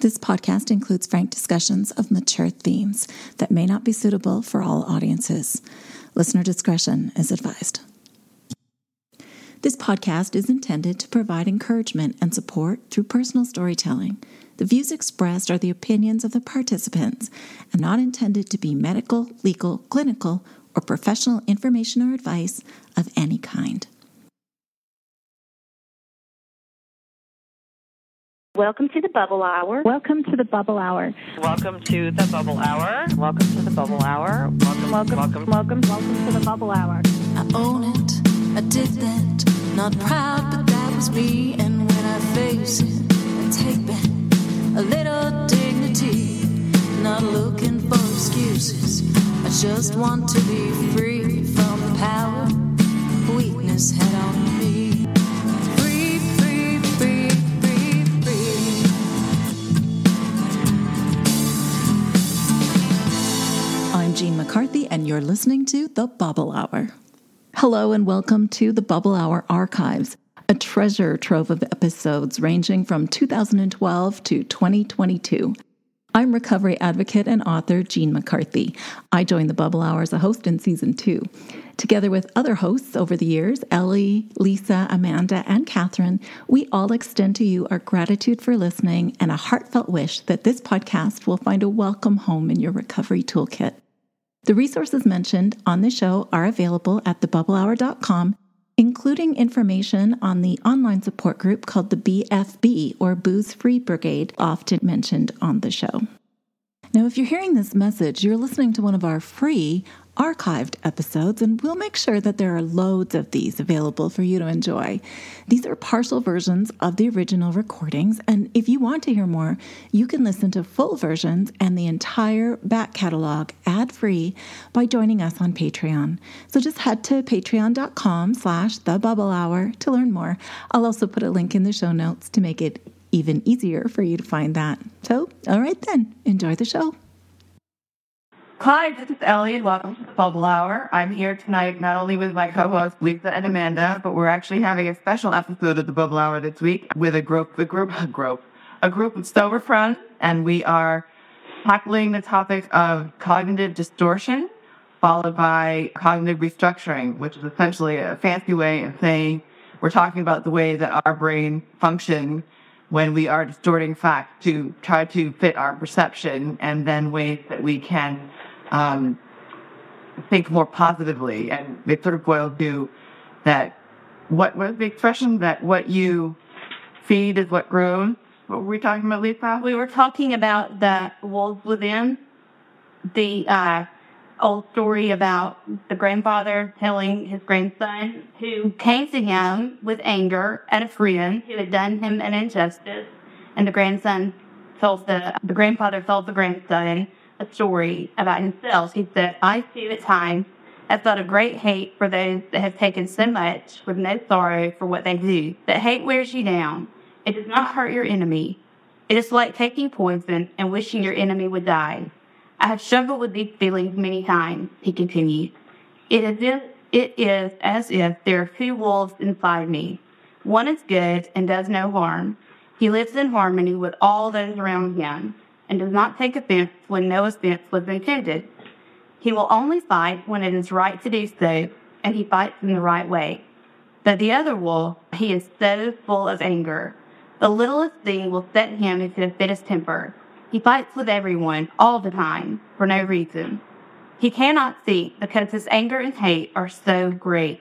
This podcast includes frank discussions of mature themes that may not be suitable for all audiences. Listener discretion is advised. This podcast is intended to provide encouragement and support through personal storytelling. The views expressed are the opinions of the participants and not intended to be medical, legal, clinical, or professional information or advice of any kind. Welcome to the Bubble Hour. Welcome to the Bubble Hour. Welcome to the Bubble Hour. Welcome to the Bubble Hour. Welcome, welcome, welcome, welcome, welcome to the Bubble Hour. I own it. I did that. Not proud, but that was me. And when I face it, I take back a little dignity. Not looking for excuses. I just want to be free from the power weakness had on Jean McCarthy, and you're listening to The Bubble Hour. Hello, and welcome to the Bubble Hour Archives, a treasure trove of episodes ranging from 2012 to 2022. I'm recovery advocate and author Jean McCarthy. I joined the Bubble Hour as a host in season two. Together with other hosts over the years, Ellie, Lisa, Amanda, and Catherine, we all extend to you our gratitude for listening and a heartfelt wish that this podcast will find a welcome home in your recovery toolkit. The resources mentioned on the show are available at thebubblehour.com, including information on the online support group called the BFB or Booze Free Brigade, often mentioned on the show. Now, if you're hearing this message, you're listening to one of our free archived episodes, and we'll make sure that there are loads of these available for you to enjoy. These are partial versions of the original recordings, and if you want to hear more, you can listen to full versions and the entire back catalog ad-free by joining us on Patreon. So just head to patreon.com slash the bubble hour to learn more. I'll also put a link in the show notes to make it even easier for you to find that. So, all right then, enjoy the show. Hi, this is Ellie, and welcome to the Bubble Hour. I'm here tonight not only with my co-hosts Lisa and Amanda, but we're actually having a special episode of the Bubble Hour this week with a group, a group, a group, a group of sober friends, and we are tackling the topic of cognitive distortion, followed by cognitive restructuring, which is essentially a fancy way of saying we're talking about the way that our brain functions when we are distorting fact to try to fit our perception and then ways that we can um, think more positively. And it sort of boils to that what was the expression that what you feed is what grows? What were we talking about, Lisa? We were talking about the wolves within, the uh, old story about the grandfather telling his grandson who came to him with anger at a friend who had done him an injustice. And the grandson told the, the grandfather told the grandson a story about himself. He said, I too at times have felt a great hate for those that have taken so much with no sorrow for what they do. That hate wears you down. It does not hurt your enemy. It is like taking poison and wishing your enemy would die. I have struggled with these feelings many times, he continued. It is, if, it is as if there are two wolves inside me. One is good and does no harm. He lives in harmony with all those around him and does not take offense when no offense was intended. He will only fight when it is right to do so, and he fights in the right way. But the other wolf, he is so full of anger. The littlest thing will set him into a fit of temper. He fights with everyone all the time for no reason. He cannot see because his anger and hate are so great.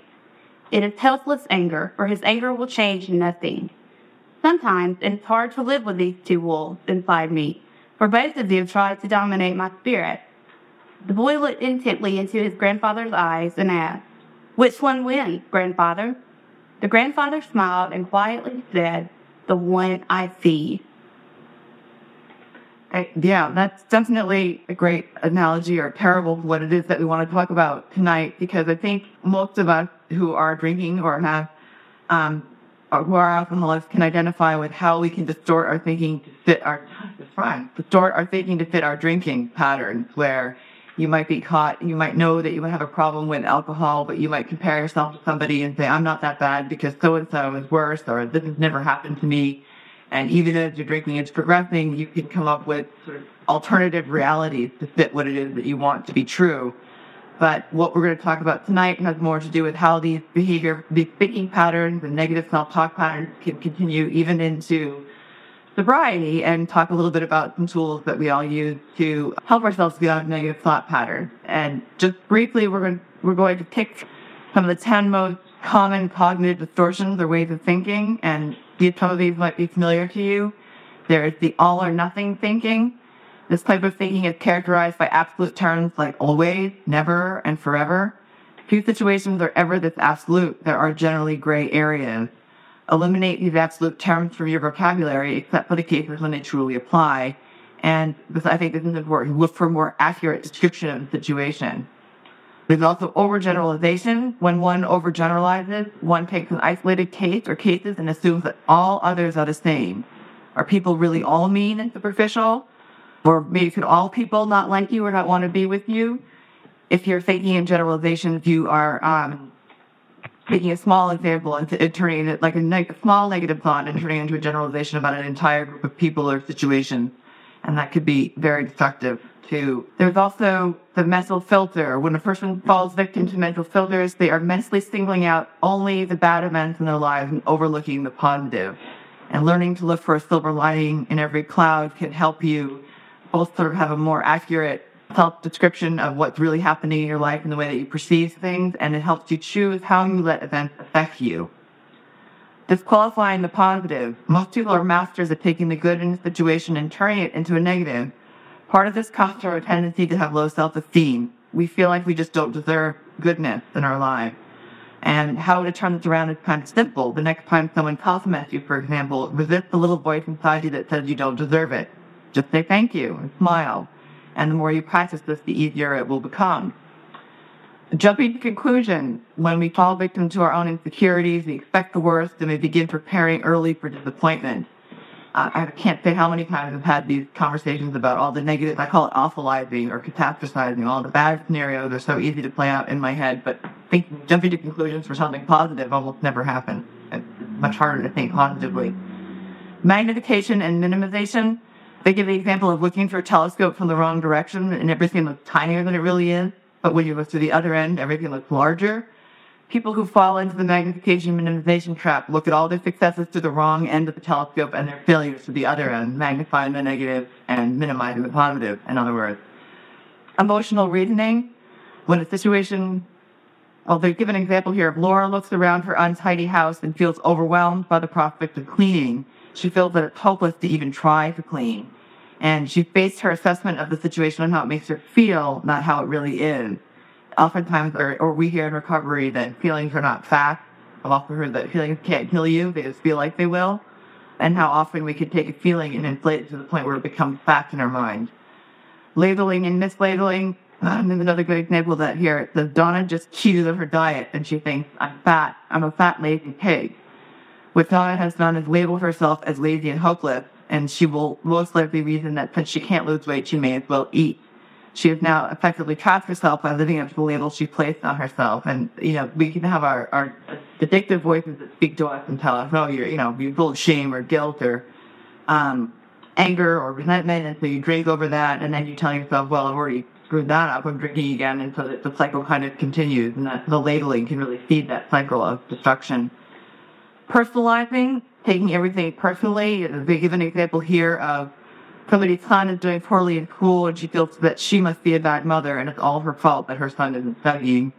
It is helpless anger, for his anger will change nothing. Sometimes it is hard to live with these two wolves inside me, for both of them try to dominate my spirit. The boy looked intently into his grandfather's eyes and asked, Which one wins, grandfather? The grandfather smiled and quietly said, The one I feed. Yeah, that's definitely a great analogy or parable of what it is that we want to talk about tonight because I think most of us who are drinking or have, um, or who are alcoholics can identify with how we can distort our thinking to fit our, fine, distort our thinking to fit our drinking patterns where you might be caught, you might know that you might have a problem with alcohol, but you might compare yourself to somebody and say, I'm not that bad because so and so is worse or this has never happened to me And even as your drinking is progressing, you can come up with sort of alternative realities to fit what it is that you want to be true. But what we're going to talk about tonight has more to do with how these behavior, these thinking patterns and negative self-talk patterns can continue even into sobriety and talk a little bit about some tools that we all use to help ourselves get out of negative thought patterns. And just briefly, we're going, we're going to pick some of the 10 most common cognitive distortions or ways of thinking. And some of these might be familiar to you. There is the all or nothing thinking. This type of thinking is characterized by absolute terms like always, never, and forever. Few situations are ever this absolute. There are generally gray areas. Eliminate these absolute terms from your vocabulary, except for the cases when they truly apply. And this, I think this is important. Look for a more accurate description of the situation. There's also overgeneralization. When one overgeneralizes, one takes an isolated case or cases and assumes that all others are the same. Are people really all mean and superficial? Or maybe could all people not like you or not want to be with you? If you're thinking in generalizations, you are um, taking a small example and, and turning it like a, neg- a small negative thought and turning it into a generalization about an entire group of people or situation. And that could be very destructive too. There's also the mental filter. When a person falls victim to mental filters, they are mentally singling out only the bad events in their lives and overlooking the positive. And learning to look for a silver lining in every cloud can help you both sort of have a more accurate self description of what's really happening in your life and the way that you perceive things, and it helps you choose how you let events affect you. Disqualifying the positive. Most people are masters at taking the good in a situation and turning it into a negative. Part of this comes from a tendency to have low self esteem. We feel like we just don't deserve goodness in our lives. And how to turn this around is kind of simple. The next time someone compliments you, for example, resist the little voice inside you that says you don't deserve it. Just say thank you and smile. And the more you practice this, the easier it will become. Jumping to conclusion, when we fall victim to our own insecurities, we expect the worst and we begin preparing early for disappointment. I can't say how many times I've had these conversations about all the negative, I call it awfulizing or catastrophizing. All the bad scenarios are so easy to play out in my head, but thinking, jumping to conclusions for something positive almost never happens. It's much harder to think positively. Magnification and minimization. They give the example of looking through a telescope from the wrong direction and everything looks tinier than it really is. But when you look to the other end, everything looks larger. People who fall into the magnification minimization trap look at all their successes to the wrong end of the telescope and their failures to the other end, magnifying the negative and minimizing the positive, in other words. Emotional reasoning. When a situation, well, they give an example here of Laura looks around her untidy house and feels overwhelmed by the prospect of cleaning. She feels that it's hopeless to even try to clean. And she based her assessment of the situation on how it makes her feel, not how it really is. Oftentimes, or, or we hear in recovery that feelings are not facts. I've often heard that feelings can't kill you, they just feel like they will. And how often we can take a feeling and inflate it to the point where it becomes fact in our mind. Labeling and mislabeling. Um, there's another good example of that here. The Donna just cheated of her diet and she thinks, I'm fat. I'm a fat, lazy pig. What Donna has done is label herself as lazy and hopeless and she will most likely reason that since she can't lose weight, she may as well eat. She has now effectively trapped herself by living up to the label she placed on herself. And, you know, we can have our, our addictive voices that speak to us and tell us, oh, you're, you know, you're full of shame or guilt or, um, anger or resentment. And so you drink over that and then you tell yourself, well, I've already screwed that up. I'm drinking again. And so the cycle kind of continues and that the labeling can really feed that cycle of destruction. Personalizing taking everything personally. They give an example here of somebody's son is doing poorly in school and she feels that she must be a bad mother and it's all her fault that her son isn't studying.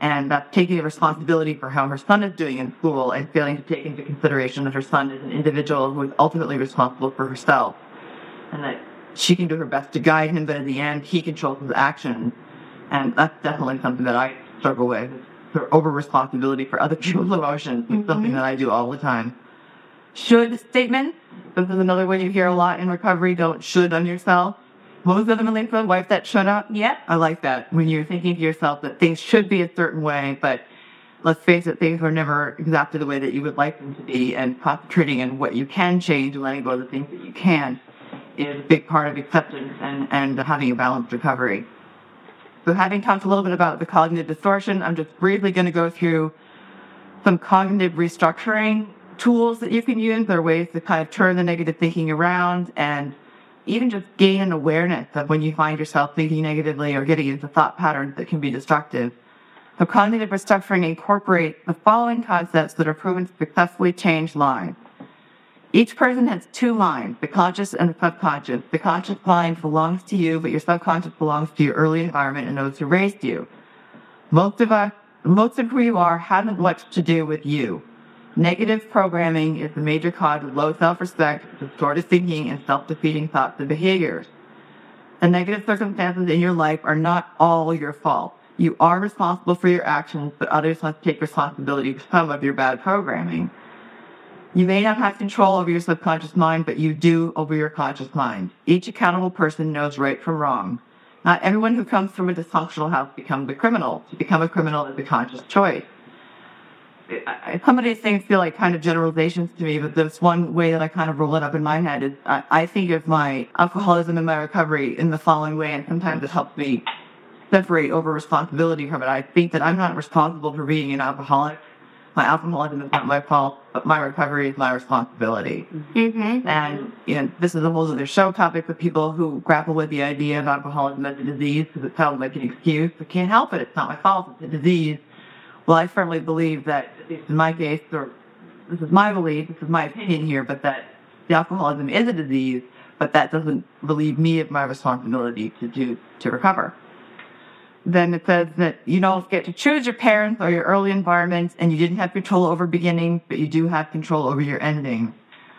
And that's taking responsibility for how her son is doing in school and failing to take into consideration that her son is an individual who is ultimately responsible for herself. And that she can do her best to guide him, but in the end, he controls his actions. And that's definitely something that I struggle with. The Over responsibility for other people's emotions. Mm-hmm. something that I do all the time should statement. This is another one you hear a lot in recovery. Don't should on yourself. What was the other Melissa? Wipe that should up? Yeah. I like that. When you're thinking to yourself that things should be a certain way, but let's face it, things are never exactly the way that you would like them to be. And concentrating on what you can change and letting go of the things that you can is a big part of acceptance and, and having a balanced recovery. So having talked a little bit about the cognitive distortion, I'm just briefly going to go through some cognitive restructuring tools that you can use. Are ways to kind of turn the negative thinking around and even just gain an awareness of when you find yourself thinking negatively or getting into thought patterns that can be destructive. So cognitive restructuring incorporates the following concepts that are proven to successfully change lives. Each person has two minds, the conscious and the subconscious. The conscious mind belongs to you, but your subconscious belongs to your early environment and those who raised you. Most of us, most of who you are hasn't much to do with you. Negative programming is the major cause of low self-respect, distorted thinking, and self-defeating thoughts and behaviors. The negative circumstances in your life are not all your fault. You are responsible for your actions, but others must take responsibility for some of your bad programming. You may not have control over your subconscious mind, but you do over your conscious mind. Each accountable person knows right from wrong. Not everyone who comes from a dysfunctional house becomes a criminal. To become a criminal is a conscious choice. Some of these things feel like kind of generalizations to me, but there's one way that I kind of roll it up in my head is I, I think of my alcoholism and my recovery in the following way, and sometimes it helps me separate over responsibility from it. I think that I'm not responsible for being an alcoholic. My alcoholism is not my fault, but my recovery is my responsibility. Mm-hmm. And you know, this is a whole other show topic for people who grapple with the idea of alcoholism as a disease because it sounds like an excuse. I can't help it. It's not my fault. It's a disease. Well, I firmly believe that, in my case, or this is my belief, this is my opinion here, but that the alcoholism is a disease, but that doesn't relieve me of my responsibility to do to recover then it says that you don't get to choose your parents or your early environment and you didn't have control over beginning, but you do have control over your ending.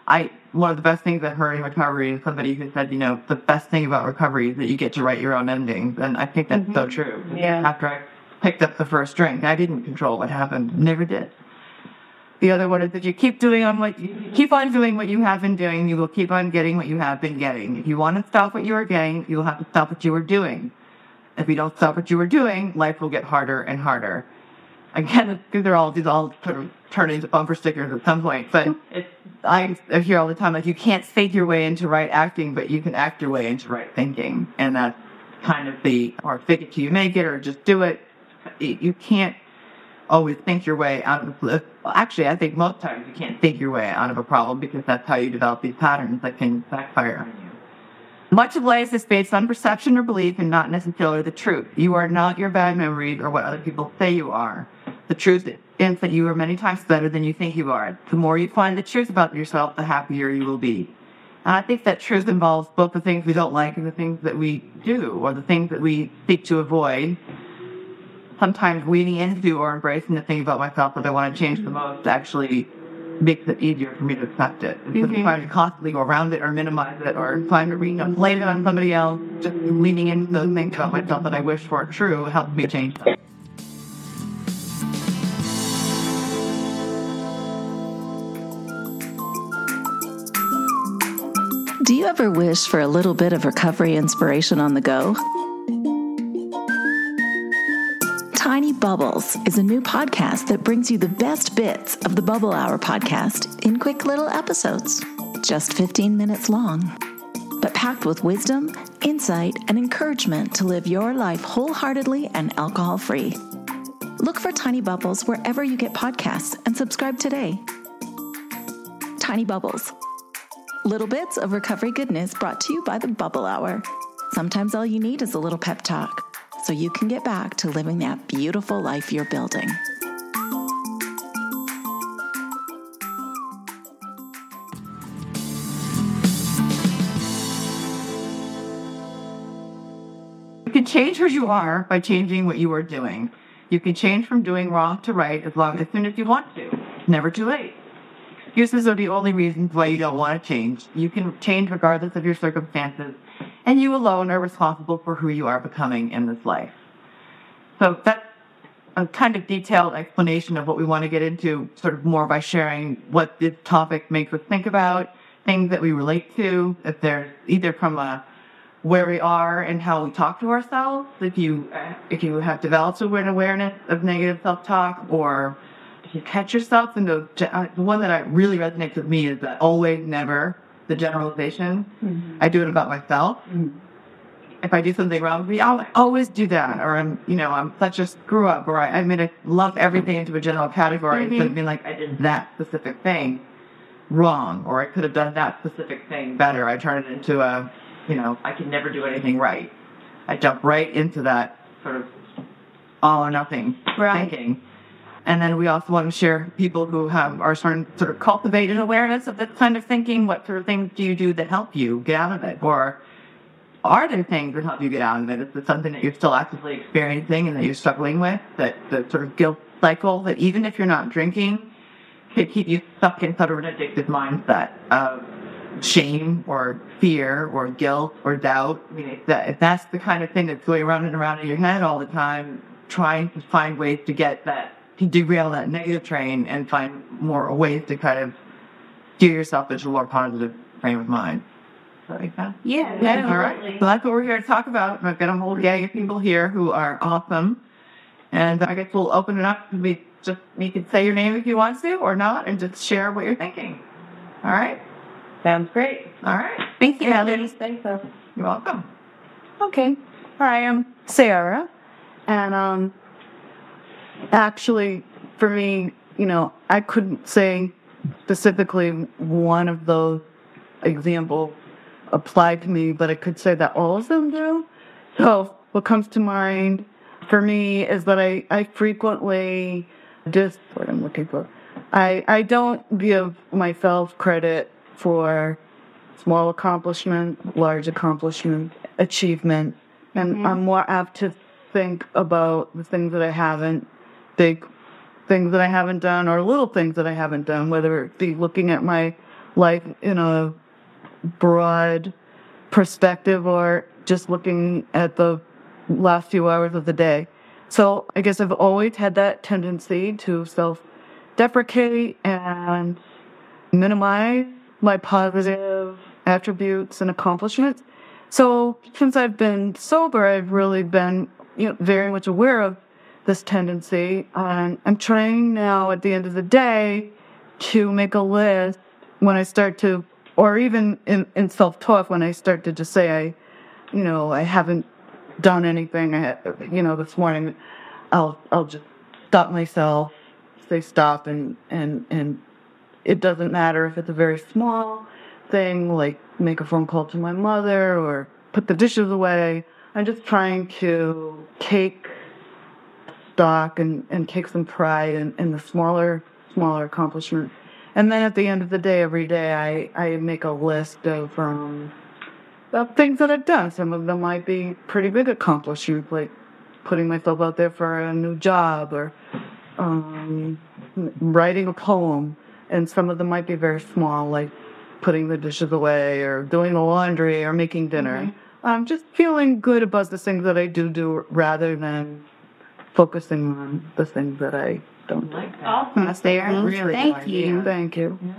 I, one of the best things I've heard in recovery is somebody who said, you know, the best thing about recovery is that you get to write your own endings. And I think that's so mm-hmm. true. Yeah. After I picked up the first drink, I didn't control what happened. Never did. The other one is if you keep doing on what you keep on doing what you have been doing, you will keep on getting what you have been getting. If you want to stop what you are getting, you will have to stop what you are doing. If you don't stop what you are doing, life will get harder and harder. Again, they're all these all sort of turn into bumper stickers at some point. But it's, I hear all the time like you can't fake your way into right acting, but you can act your way into right thinking, and that's kind of the or fake it till you make it, or just do it. You can't always think your way out of well, actually I think most times you can't think your way out of a problem because that's how you develop these patterns that can backfire on you. Much of life is based on perception or belief and not necessarily the truth. You are not your bad memories or what other people say you are. The truth is that you are many times better than you think you are. The more you find the truth about yourself, the happier you will be. And I think that truth involves both the things we don't like and the things that we do, or the things that we seek to avoid. Sometimes weaving into or embracing the thing about myself that I want to change the most actually makes it easier for me to accept it. Instead of Mhm. trying to constantly go around it or minimize it or trying to you know, blame it on somebody else, just leaning into those things about myself that I wish for true helps me change them. Do you ever wish for a little bit of recovery inspiration on the go? Tiny Bubbles is a new podcast that brings you the best bits of the Bubble Hour podcast in quick little episodes, just 15 minutes long, but packed with wisdom, insight, and encouragement to live your life wholeheartedly and alcohol free. Look for Tiny Bubbles wherever you get podcasts and subscribe today. Tiny Bubbles. Little bits of recovery goodness brought to you by the Bubble Hour. Sometimes all you need is a little pep talk so you can get back to living that beautiful life you're building. You can change who you are by changing what you are doing. You can change from doing wrong to right as long as soon as you want to. Never too late. Excuses are the only reasons why you don't want to change. You can change regardless of your circumstances, and you alone are responsible for who you are becoming in this life. So that's a kind of detailed explanation of what we want to get into, sort of more by sharing what this topic makes us think about, things that we relate to, if there's either from a where we are and how we talk to ourselves. If you if you have developed an awareness of negative self talk, or if you catch yourself in the the one that I really resonates with me is that always never the generalization. Mm-hmm. I do it about myself. Mm-hmm. if I do something wrong, we I'll always do that, mm-hmm. or I'm, you know, I'm such a screw up, or I, I mean, I lump everything into a general category instead of being like, I did that specific thing wrong, or I could have done that specific thing better. I turn it into a, you know, I can never do anything right. I jump right into that sort of all or nothing Right. thinking. And then we also want to share people who have are starting sort of cultivate an awareness of this kind of thinking. What sort of things do you do that help you get out of it? Or are there things that help you get out of it? Is it something that you're still actively experiencing and that you're struggling with? That the sort of guilt cycle that even if you're not drinking, could keep you stuck in sort of an addictive mindset of shame or fear or guilt or doubt. I mean, if, that, if that's the kind of thing that's going around and around in your head all the time, trying to find ways to get that, derail that negative train and find more ways to kind of steer yourself into a more positive frame of mind. That? Yeah, Yeah, all right. So that's what we're here to talk about. I've got a whole gang of people here who are awesome. And I guess we'll open it up. We just you can say your name if you want to or not, and just share what you're thinking. All right. Sounds great. All right. Thank you, Heather. Thanks. You're welcome. Okay. Hi, I'm Sarah. And um actually for me, you know, I couldn't say specifically one of those examples applied to me, but I could say that all of them do. So what comes to mind for me is that I, I frequently just what I'm looking for. I I don't give myself credit for small accomplishment, large accomplishment, achievement. And mm-hmm. I'm more apt to think about the things that I haven't, big things that I haven't done, or little things that I haven't done, whether it be looking at my life in a broad perspective or just looking at the last few hours of the day. So I guess I've always had that tendency to self deprecate and minimize my positive attributes and accomplishments. So since I've been sober, I've really been you know, very much aware of this tendency. And I'm trying now at the end of the day to make a list when I start to, or even in, in self-talk when I start to just say I, you know, I haven't done anything. I you know, this morning, I'll I'll just stop myself, say stop, and and and it doesn't matter if it's a very small thing like make a phone call to my mother or put the dishes away. I'm just trying to take stock and, and take some pride in, in the smaller smaller accomplishments. And then at the end of the day, every day, I, I make a list of um, of things that I've done. Some of them might be pretty big accomplishments, like putting myself out there for a new job or um, writing a poem. And some of them might be very small, like putting the dishes away or doing the laundry or making dinner. I'm just feeling good about the things that I do do rather than focusing on the things that I don't like. Awesome, Sarah. Really Thank good you. Thank you. Yeah.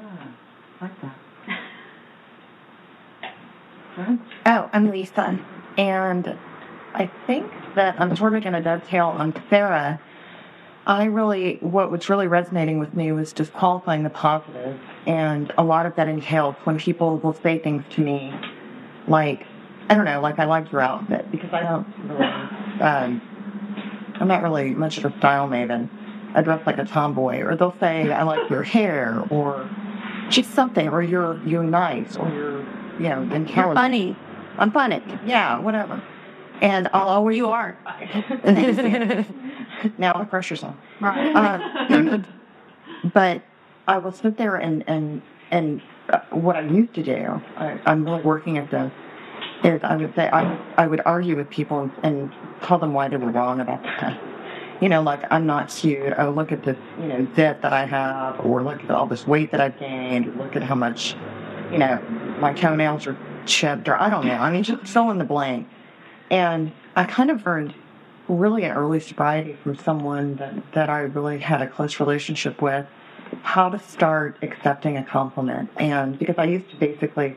Like that. Oh, I'm Lisa. And I think that I'm sort of going to dovetail on Sarah. I really, what was really resonating with me was just qualifying the positive. And a lot of that entails when people will say things to me like, I don't know, like I like your outfit because I don't really, um, I'm not really much of a style maven. I dress like a tomboy. Or they'll say, I like your hair or just something, or you're, you're nice or you're, you know, intelligent. You're funny. I'm funny. Yeah, whatever. And I'll always You are. now the pressure's on. Right. Uh, but I will sit there and and and uh, what I used to do, I, I'm really working at this. Is I would say I I would argue with people and, tell them why they were wrong about that. You know, like I'm not cute. Oh, look at this, you know, debt that I have, or look at all this weight that I've gained. Look at how much, you know, my toenails are chipped, or I don't know. I mean, just fill in the blank. And I kind of learned really in early sobriety from someone that, that I really had a close relationship with how to start accepting a compliment. And because I used to basically,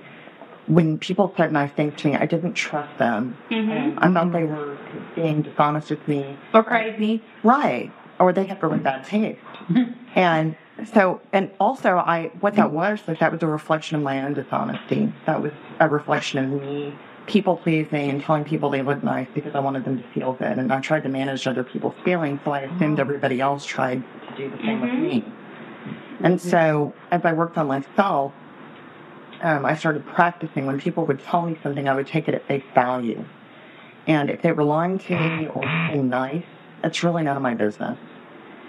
when people said nice things to me, I didn't trust them. Mm-hmm. I thought they were being dishonest with me. Or crazy. Right. Or they had really bad taste. Mm-hmm. and so, and also I, what that was, like that was a reflection of my own dishonesty. That was a reflection of me people pleasing and telling people they look nice because I wanted them to feel good. And I tried to manage other people's feelings, so I assumed mm-hmm. everybody else tried to do the same with me. Mm-hmm. And so as I worked on myself, um, I started practicing. When people would tell me something, I would take it at face value. And if they were lying to me or being nice, that's really none of my business.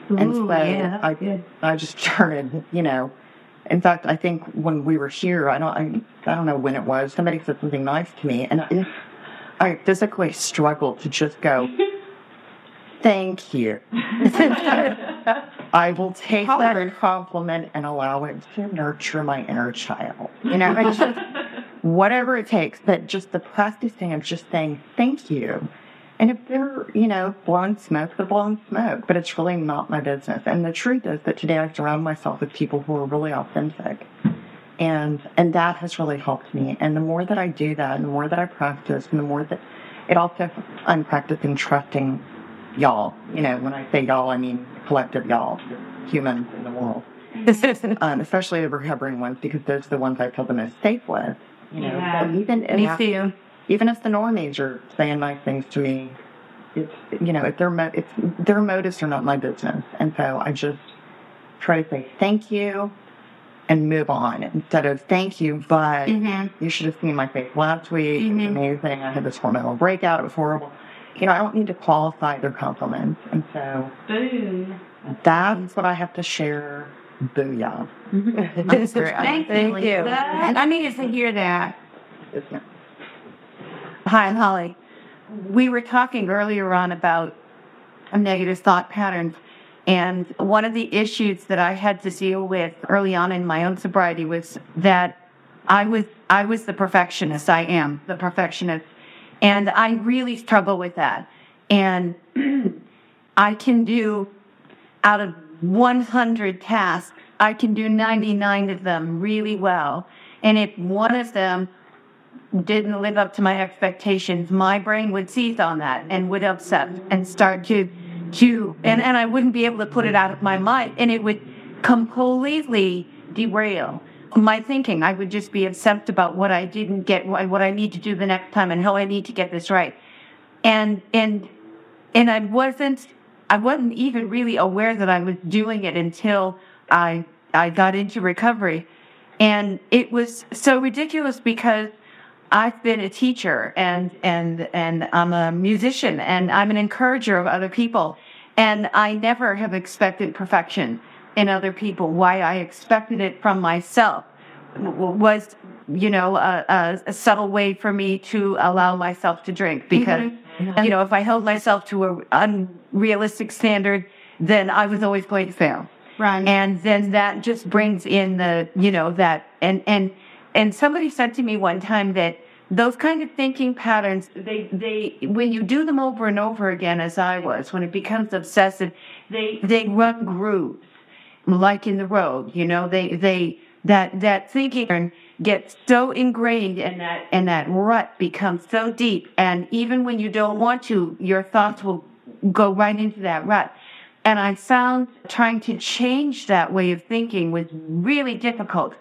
and so yeah, I did. I just started, you know. In fact, I think when we were here, I don't, I, I don't know when it was. Somebody said something nice to me, and I, I physically struggled to just go, "Thank you." I will take that compliment and allow it to nurture my inner child. You know, it's just whatever it takes. But just the practicing of just saying thank you. And if they're, you know, blowing smoke, they're blowing smoke. But it's really not my business. And the truth is that today I surround myself with people who are really authentic. And and that has really helped me. And the more that I do that, and the more that I practice, and the more that it also I'm practicing trusting y'all. You know, when I say y'all, I mean collective y'all, humans in the world. um, especially the recovering ones, because those are the ones I feel the most safe with. You know, Yeah. so even Me if, too. even if the normies are saying nice things to me, it's you know, if their mo- it's their motives are not my business, and so I just try to say thank you and move on instead of thank you, but Mhm. you should have seen my face last week. It was Mhm. amazing. I had this hormonal breakout. It was horrible. You know, I don't need to qualify their compliments, and so Boom. that's what I have to share. Booyah! Mm-hmm. That's great. Thank, Thank you. you. And I needed to hear that. Hi, I'm Holly. We were talking earlier on about negative thought patterns. And one of the issues that I had to deal with early on in my own sobriety was that I was I was the perfectionist. I am the perfectionist. And I really struggle with that. And I can do out of 100 tasks, I can do 99 of them really well. And if one of them didn't live up to my expectations, my brain would seize on that and would upset and start to, to, and, and I wouldn't be able to put it out of my mind and it would completely derail my thinking. I would just be obsessed about what I didn't get, what what I need to do the next time and how I need to get this right. And, and, and I wasn't, I wasn't even really aware that I was doing it until I, I got into recovery. And it was so ridiculous because I've been a teacher and, and, and I'm a musician and I'm an encourager of other people. And I never have expected perfection in other people. Why I expected it from myself was, you know, a, a, a subtle way for me to allow myself to drink mm-hmm. because, you know, if I held myself to an unrealistic standard, then I was always going to fail. Right. And then that just brings in the, you know, that, and, and, and somebody said to me one time that those kind of thinking patterns, they, they, when you do them over and over again, as I was, when it becomes obsessive, they, they run grooves, like in the road, you know, they, they, that, that thinking gets so ingrained and that, and that rut becomes so deep. And even when you don't want to, your thoughts will go right into that rut. And I found trying to change that way of thinking was really difficult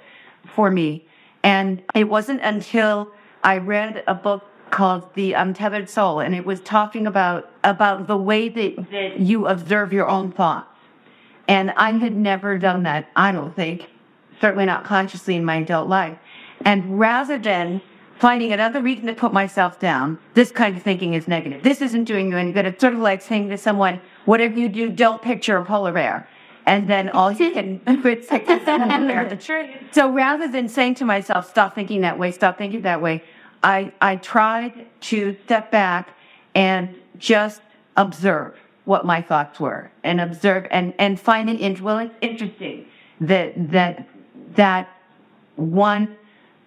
for me. And it wasn't until I read a book called The Untethered Soul, and it was talking about, about the way that, that you observe your own thoughts. And I had never done that, I don't think, certainly not consciously in my adult life. And rather than finding another reason to put myself down, this kind of thinking is negative. This isn't doing you any good. It's sort of like saying to someone, whatever you do, don't picture a polar bear. And then all you can, it's like, the truth. So rather than saying to myself, stop thinking that way, stop thinking that way, I, I tried to step back and just observe what my thoughts were and observe and, and find it in, well, it's interesting that, that, that one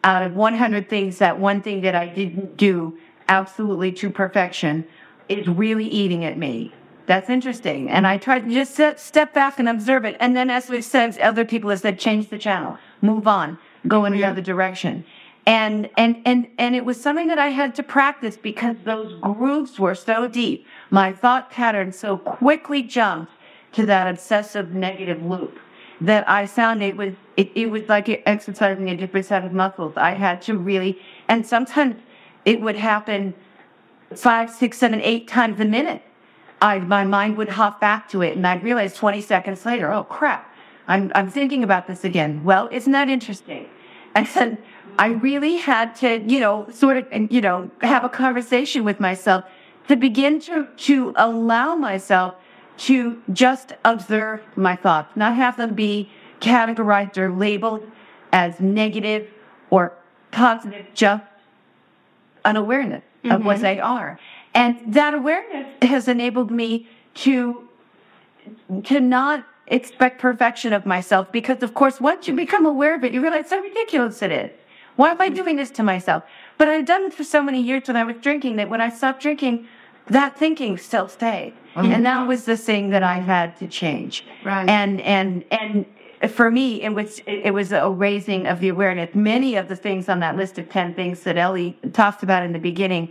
out of 100 things, that one thing that I didn't do absolutely to perfection is really eating at me. That's interesting. And I tried to just set, step back and observe it. And then as we said, other people have said, change the channel, move on, go in oh, another direction. And, and, and, and it was something that I had to practice because those grooves were so deep. My thought pattern so quickly jumped to that obsessive negative loop that I found it was, it, it was like exercising a different set of muscles. I had to really, and sometimes it would happen five, six, seven, eight times a minute. I, my mind would hop back to it and I'd realize 20 seconds later, oh crap, I'm, I'm thinking about this again. Well, isn't that interesting? And then I really had to, you know, sort of, you know, have a conversation with myself to begin to, to allow myself to just observe my thoughts, not have them be categorized or labeled as negative or positive, just an awareness mm-hmm. of what they are. And that awareness has enabled me to, to not expect perfection of myself because of course once you become aware of it, you realize how ridiculous it is. Why am I doing this to myself? But I'd done it for so many years when I was drinking that when I stopped drinking, that thinking still stayed. Mm-hmm. And that was the thing that I had to change. Right. And, and, and for me, it was, it was a raising of the awareness. Many of the things on that list of 10 things that Ellie talked about in the beginning,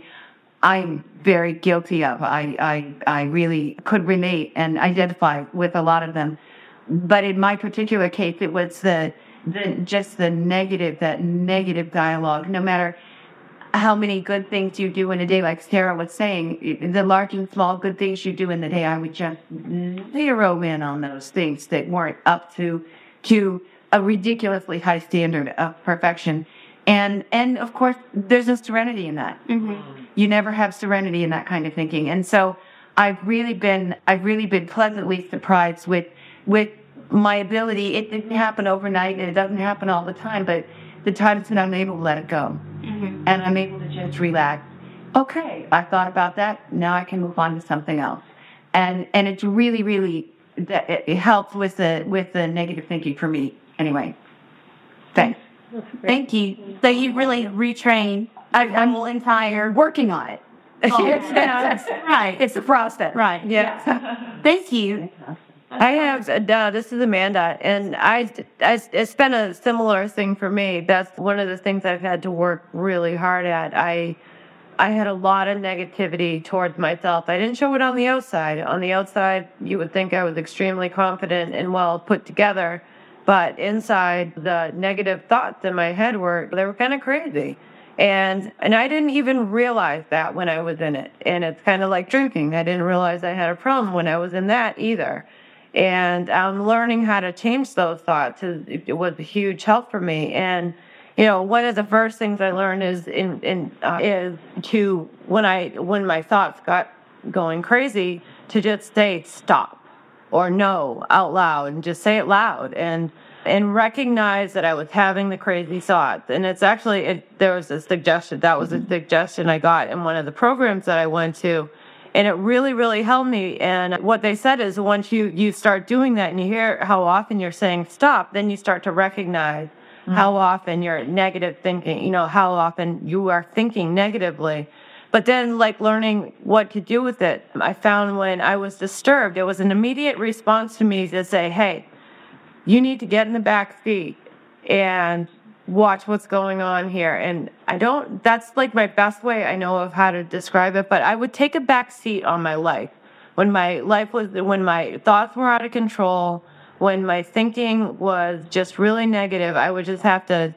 I'm very guilty of. I, I, I really could relate and identify with a lot of them. But in my particular case, it was the, the, just the negative, that negative dialogue, no matter how many good things you do in a day, like Sarah was saying, the large and small good things you do in the day, I would just zero in on those things that weren't up to, to a ridiculously high standard of perfection. And, and of course, there's a serenity in that. Mm-hmm. You never have serenity in that kind of thinking. And so I've really been, I've really been pleasantly surprised with, with my ability. It didn't happen overnight and it doesn't happen all the time, but the times that I'm able to let it go mm-hmm. and I'm able to just relax. Okay, I thought about that. Now I can move on to something else. And, and it's really, really, that it helps with the, with the negative thinking for me anyway. Thanks. Thank you. So you really a, a whole entire working on it. Oh, right. It's a process. Right. Yeah. Thank you. I have, uh, this is Amanda, and I, I, it's been a similar thing for me. That's one of the things I've had to work really hard at. I, I had a lot of negativity towards myself. I didn't show it on the outside. On the outside, you would think I was extremely confident and well put together, but inside, the negative thoughts in my head were, they were kind of crazy. And, and I didn't even realize that when I was in it. And it's kind of like drinking. I didn't realize I had a problem when I was in that either. And um, learning how to change those thoughts is, it was a huge help for me. And you know, one of the first things I learned is in, in uh, is to when I when my thoughts got going crazy to just say stop or no out loud and just say it loud and and recognize that I was having the crazy thoughts. And it's actually it, there was a suggestion that was a suggestion I got in one of the programs that I went to and it really really helped me and what they said is once you you start doing that and you hear how often you're saying stop then you start to recognize mm-hmm. how often you're negative thinking you know how often you are thinking negatively but then like learning what to do with it i found when i was disturbed it was an immediate response to me to say hey you need to get in the back seat and watch what's going on here. And I don't, that's like my best way I know of how to describe it, but I would take a back seat on my life. When my life was, when my thoughts were out of control, when my thinking was just really negative, I would just have to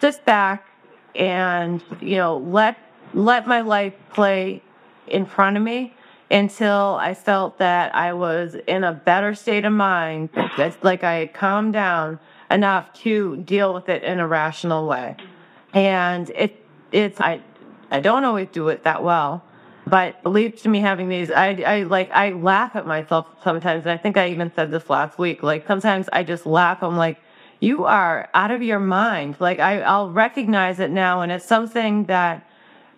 sit back and, you know, let, let my life play in front of me until I felt that I was in a better state of mind, like I had calmed down enough to deal with it in a rational way. And it, it's, I, I don't always do it that well, but leads to me having these, I, I like, I laugh at myself sometimes. And I think I even said this last week. Like sometimes I just laugh. I'm like, you are out of your mind. Like I, I'll recognize it now. And it's something that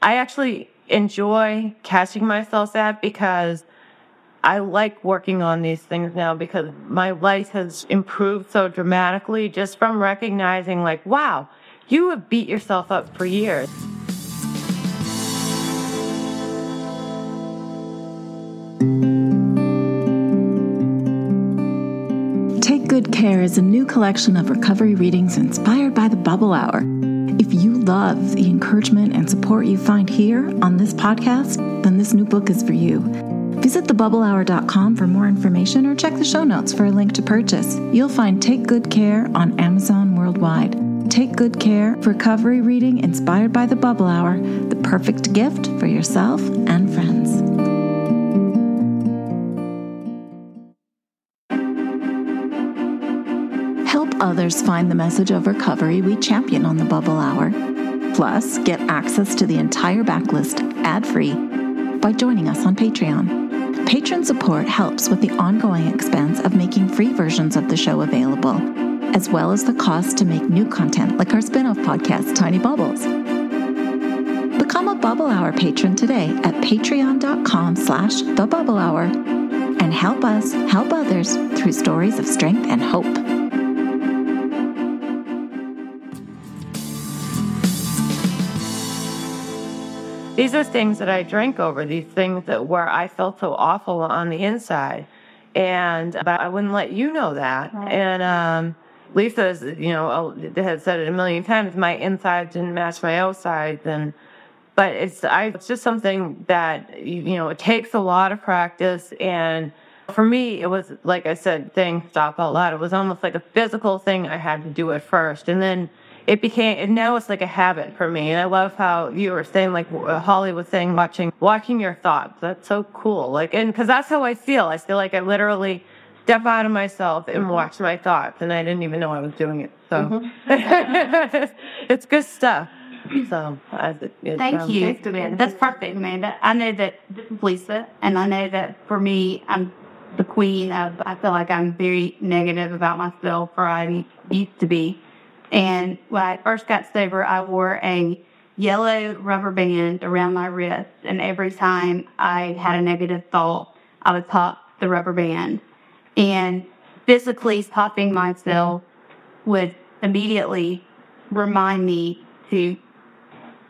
I actually enjoy catching myself at because I like working on these things now because my life has improved so dramatically just from recognizing, like, wow, you have beat yourself up for years. Take Good Care is a new collection of recovery readings inspired by the Bubble Hour. If you love the encouragement and support you find here on this podcast, then this new book is for you. Visit thebubblehour.com for more information or check the show notes for a link to purchase. You'll find Take Good Care on Amazon worldwide. Take good care. Recovery reading inspired by the Bubble Hour, the perfect gift for yourself and friends. Help others find the message of recovery we champion on the Bubble Hour. Plus, get access to the entire backlist ad free by joining us on Patreon. Patron support helps with the ongoing expense of making free versions of the show available, as well as the cost to make new content like our spin off podcast, Tiny Bubbles. Become a Bubble Hour patron today at patreon.com slash the Bubble Hour and help us help others through stories of strength and hope. These are things that I drank over, these things that where I felt so awful on the inside. And but I wouldn't let you know that. And um, Lisa's, you know, has said it a million times, my inside didn't match my outside And but it's I it's just something that you, know, it takes a lot of practice and for me, it was like I said, saying stop out loud. It was almost like a physical thing I had to do at first, and then it became and now it's like a habit for me. And i love how you were saying like uh, holly was saying watching watching your thoughts. That's so cool. Like and because that's how i feel. I feel like i literally step out of myself and watch my thoughts and i didn't even know i was doing it so. It's good stuff. So I, it, Thank um, you. That's perfect, Amanda. I know that this is Lisa, and I know that for me, I'm the queen of, I feel like I'm very negative about myself, or I used to be. And when I first got sober, I wore a yellow rubber band around my wrist, and every time I had a negative thought, I would pop the rubber band. And physically popping myself would immediately remind me to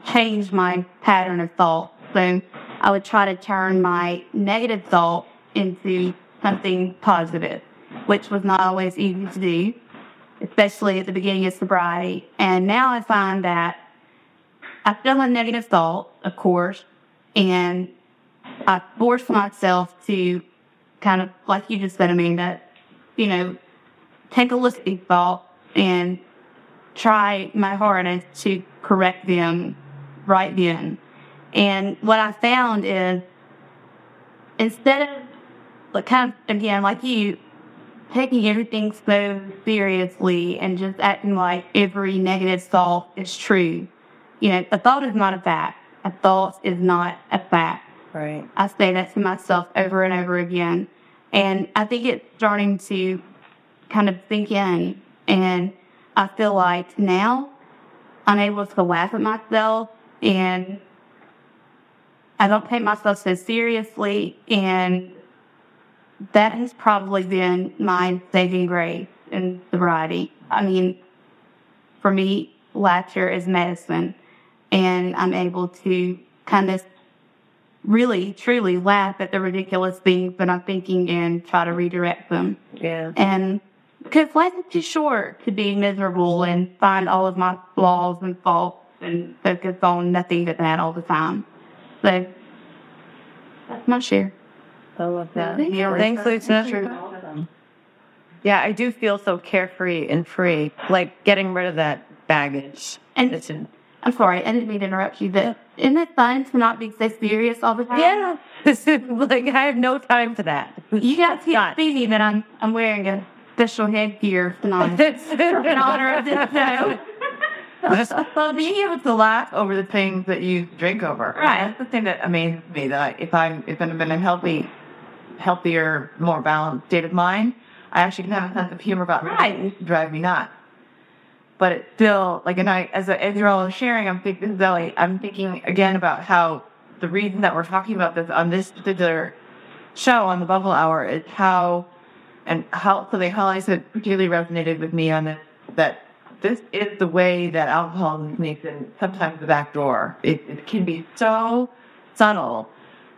change my pattern of thought. So I would try to turn my negative thought into something positive, which was not always easy to do, especially at the beginning of sobriety. And now I find that I feel a negative thought, of course, and I force myself to kind of, like you just said, Amanda, you know, take a look at these thoughts and try my hardest to correct them right then. And what I found is instead of like kind of again like you taking everything so seriously and just acting like every negative thought is true. You know, a thought is not a fact. A thought is not a fact. right I say that to myself over and over again. And I think it's starting to kind of sink in. And I feel like now I'm able to laugh at myself and I don't take myself so seriously. And that has probably been my saving grace in sobriety. I mean, for me, laughter is medicine. And I'm able to kind of really, truly laugh at the ridiculous things that I'm thinking and try to redirect them. yeah And because life is too short to be miserable and find all of my flaws and faults and focus on nothing but that all the time. So that's my share. I love that. Thank you. Thanks, Lisa. Yeah, I do feel so carefree and free, like getting rid of that baggage. And That's in- I'm sorry, I didn't mean to interrupt you, but isn't it fun to not be so serious all the time? yeah, this is like I have no time for that. You guys can't see me, but I'm I'm wearing a special headgear tonight in honor of this show. well, being able to laugh over the things that you drink over. Right. That's the thing that amazes me. That I, if I'm if I'm in a healthy, healthier, more balanced state of mind, I actually can have a sense of humor about Right. drive me nuts. But it's still like, and I as a, as you're all sharing, I'm thinking, Zelly, I'm thinking again about how the reason that we're talking about this on this particular show on the Bubble Hour is how and how so they Holly said particularly resonated with me on this that this is the way that alcohol sneaks in sometimes the back door. It, it can be so subtle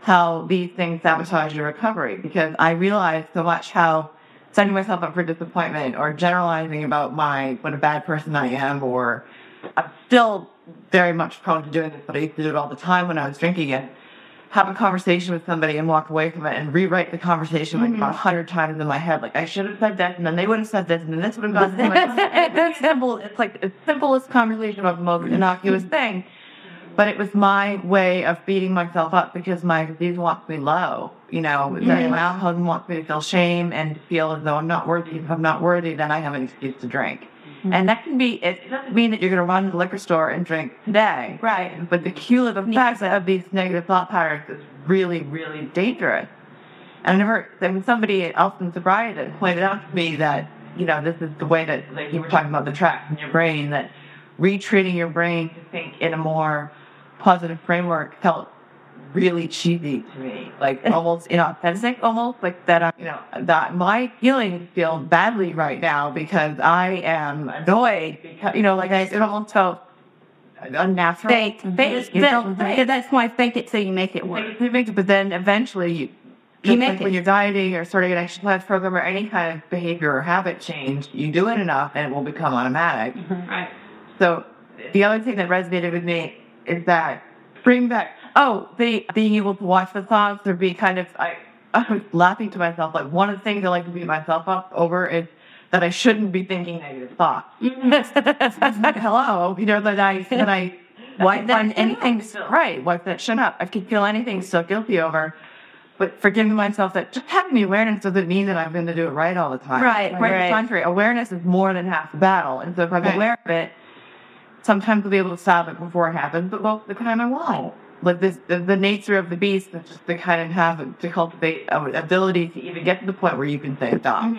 how these things sabotage your recovery because I realized so much how setting myself up for disappointment or generalizing about my what a bad person I am or I'm still very much prone to doing this, but I used to do it all the time when I was drinking it. have a conversation with somebody and walk away from it and rewrite the conversation like mm-hmm. a hundred times in my head. Like I should have said that and then they would have said this, and then this would have gone. it's simple. It's like the simplest conversation of the most innocuous thing. But it was my way of beating myself up because my disease wants me low. You know, that my alcoholism wants me to feel shame and feel as though I'm not worthy. If I'm not worthy, then I have an excuse to drink. Mm-hmm. And that can be, it doesn't mean that you're going to run to the liquor store and drink today. Right. But the cumulative effects of these negative thought patterns is really, really dangerous. And I never, when somebody else in sobriety pointed out to me that, you know, this is the way that, like you were talking about the tracks in your brain, that retreating your brain to think in a more positive framework felt really cheesy to me, like almost inauthentic, almost like that. I, you know, that my feelings feel badly right now because I am annoyed because you know, like I, it almost felt unnatural. Fake. Mm-hmm. Fake. You don't That- think- that's why fake it so you make it work. you make it, but then eventually you, You make like it. when you're dieting or starting an exercise program or any kind of behavior or habit change, you do it enough and it will become automatic. Mm-hmm. Right. So the other thing that resonated with me is that bring back oh the being able to watch the thoughts or be kind of I I was laughing to myself like one of the things I like to beat myself up over is that I shouldn't be thinking negative thoughts. Hello, you know that I that I why find anything so right? Why that shut up? I could feel anything so guilty over. But forgiving myself that just having the awareness doesn't mean that I'm going to do it right all the time. Right, Quite right. the contrary. Awareness is more than half the battle. And so if I'm Right. aware of it, sometimes I'll be able to stop it before it happens, but most of the time I won't. Like this, the, the nature of the beast is just to kind of have to cultivate an ability to even get to the point where you can say stop.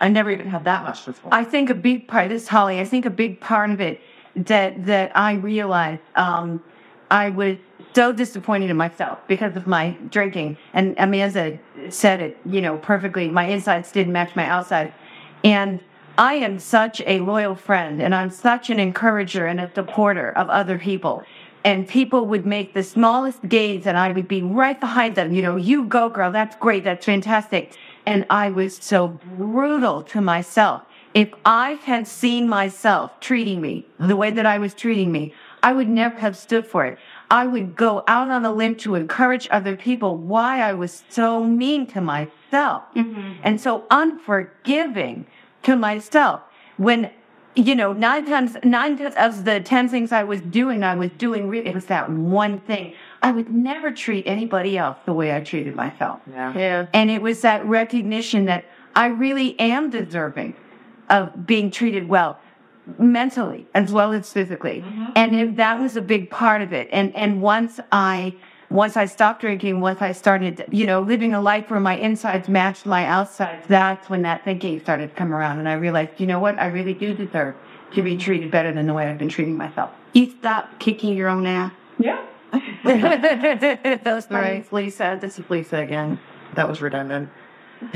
I never even had that much before. I think a big part, this is Holly, I think a big part of it that, that I realized, um, I was so disappointed in myself because of my drinking. And Amanda said it, you know, perfectly. My insides didn't match my outside. And I am such a loyal friend and I'm such an encourager and a supporter of other people. And people would make the smallest gains and I would be right behind them. You know, you go girl. That's great. That's fantastic. And I was so brutal to myself. If I had seen myself treating me the way that I was treating me, I would never have stood for it. I would go out on a limb to encourage other people why I was so mean to myself mm-hmm. and so unforgiving to myself when you know nine times nine times of the ten things I was doing I was doing really it was that one thing I would never treat anybody else the way I treated myself yeah. and it was that recognition that I really am deserving of being treated well mentally as well as physically. Mm-hmm. And if that was a big part of it. And, and once I, once I stopped drinking, once I started, you know, living a life where my insides matched my outsides, that's when that thinking started to come around. And I realized, you know what? I really do deserve to be treated better than the way I've been treating myself. You stop kicking your own ass. Yeah. Those things. Right. Lisa, this is Lisa again. That was redundant.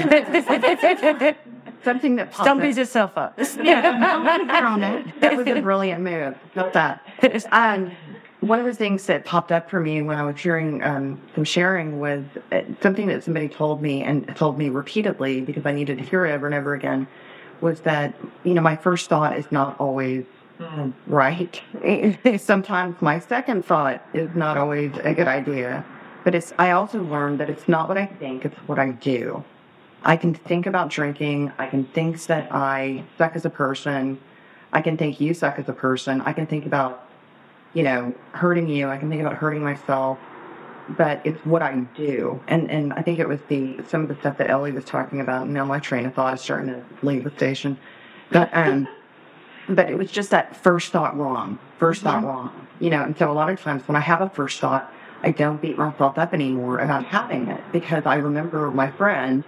Something that popped Don't up- beat yourself up. That was a brilliant move. Not that. Um, one of the things that popped up for me when I was hearing um, some sharing was uh, something that somebody told me and told me repeatedly because I needed to hear it over and over again was that, you know, my first thought is not always right. Sometimes my second thought is not always a good idea. But it's, I also learned that it's not what I think, it's what I do. I can think about drinking. I can think that I suck as a person. I can think you suck as a person. I can think about, you know, hurting you. I can think about hurting myself. But it's what I do. And and I think it was the some of the stuff that Ellie was talking about. Now my train of thought is starting to leave the station. But um but it was just that first thought wrong. 1st thought wrong. You know, and so a lot of times when I have a first thought, I don't beat myself up anymore about having it because I remember my friend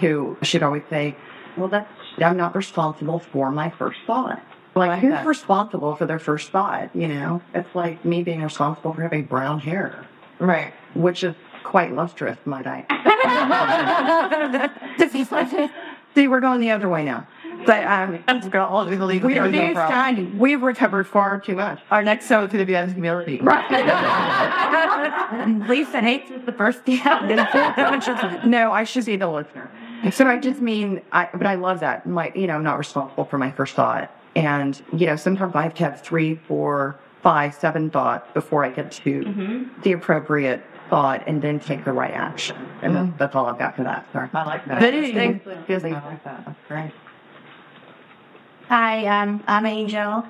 who should always say, Well, that's, I'm not responsible for my first thought. Like, who's responsible for their first thought? You know, it's like me being responsible for having brown hair. Right. Which is quite lustrous, might I? See, we're going the other way now. But um, we are going all the legal. We've recovered far too much. Our next show is going to be on humility. Right. Lisa hates is the first yeah. no, I should be the listener. So I just mean, I, but I love that. My, you know, I'm not responsible for my first thought. And, you know, sometimes I have to have three, four five, seven thoughts before I get to Mm-hmm. the appropriate thought and then take the right action. And that- that's all I've got for that. Sorry. I like that. But it thanks I like that. That's great. Hi, um, I'm Angel.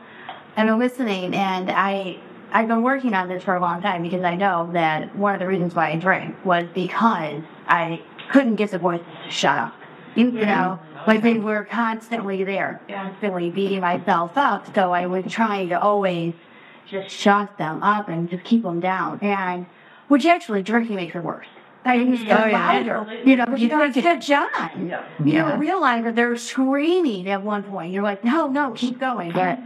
I'm listening, and I I've been working on this for a long time because I know that one of the reasons why I drank was because I couldn't get the voices to shut up. You know, like they were constantly there, constantly beating myself up. So I was trying to always just shut them up and just keep them down, and which actually drinking makes it worse. I mean, it's Oh, yeah. you know, you don't get John. You Yeah. don't realize that they're screaming at one point. You're like, no, no, keep going. But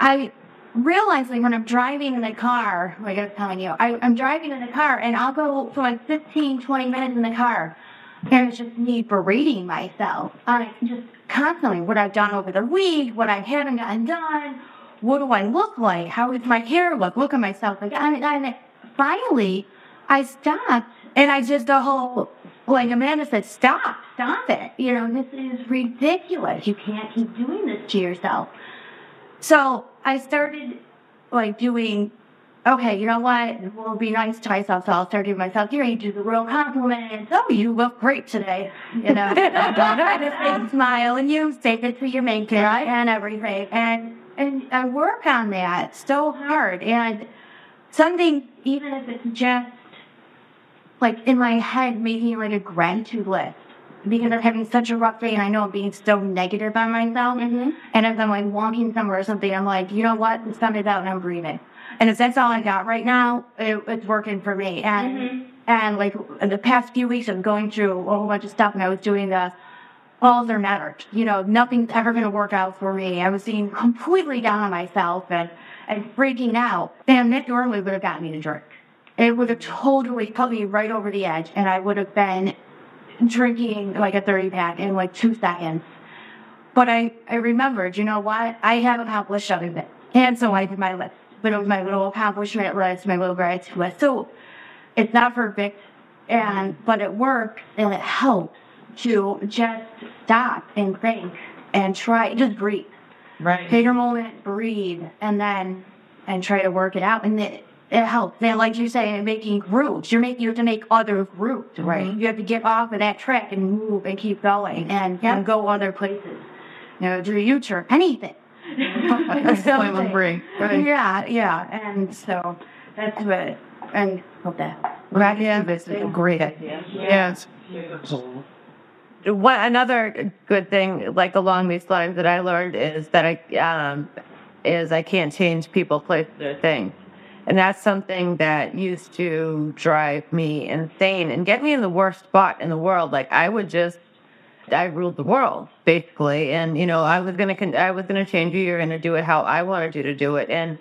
I realizing when I'm driving in the car, like I was telling you, I, I'm driving in the car and I'll go for like 15, 20 minutes in the car. And it's just me berating myself. I just constantly what I've done over the week, what I haven't gotten done, what do I look like? How does my hair look? Look at myself. Like, and, and finally, I stopped and I just the whole, like Amanda said, stop, stop it. You know, this is ridiculous. You can't keep doing this to yourself. So I started like doing, okay, you know what? We'll be nice to myself. So I'll start doing myself, here, you do the real compliments. Oh, you look great today. You know, and smile and you say it to your mate right? and everything. And, and I work on that so hard. And something, even if it's just like in my head, making like a gratitude list because I'm having such a rough day and I know I'm being so negative on myself. Mm-hmm. And if I'm like walking somewhere or something, I'm like, you know what? The sun is out and I'm breathing. And if that's all I got right now, it, it's working for me. And mm-hmm. and like in the past few weeks, I'm going through a whole bunch of stuff, and I was doing the all or never. You know, nothing's ever going to work out for me. I was being completely down on myself and and freaking out. Damn, that normally would have gotten me to drink. It would have totally put me right over the edge, and I would have been drinking like a 30 pack in like two seconds. But I, I remembered, you know what? I have accomplished other things. And so I did my list. But it was my little accomplishment list, my little gratitude list. So it's not perfect, and but it works and it helps to just stop and think and try, just breathe. Right. Take a moment, breathe, and then and try to work it out. And it, it helps. And like you say, in making groups, you're making you have to make other groups, mm-hmm. right? You have to get off of that track and move and keep going and, and go other places. You know, do a U-turn, anything. Employment break. Right. Yeah, yeah. And so that's what and hope that. Gratitude is a great idea. Yes. One another good thing, like along these lines, that I learned is that I um, is I can't change people, places, or things, and that's something that used to drive me insane and get me in the worst spot in the world. Like I would just, I ruled the world basically, and you know I was gonna, con- I was gonna change you. You're gonna do it how I wanted you to do it, and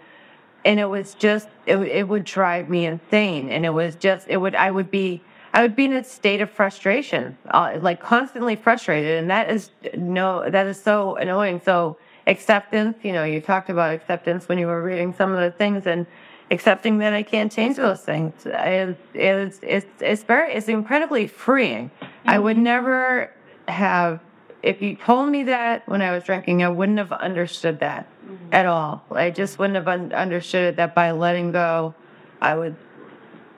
and it was just it, it would drive me insane. And it was just it would i would be i would be in a state of frustration uh, like constantly frustrated. And that is no that is so annoying. So acceptance you know you talked about acceptance when you were reading some of the things and accepting that i can't change those things is is it's it's very it's incredibly freeing. I would never have if you told me that when I was drinking, I wouldn't have understood that mm-hmm. at all. I just wouldn't have un- understood it that by letting go, I would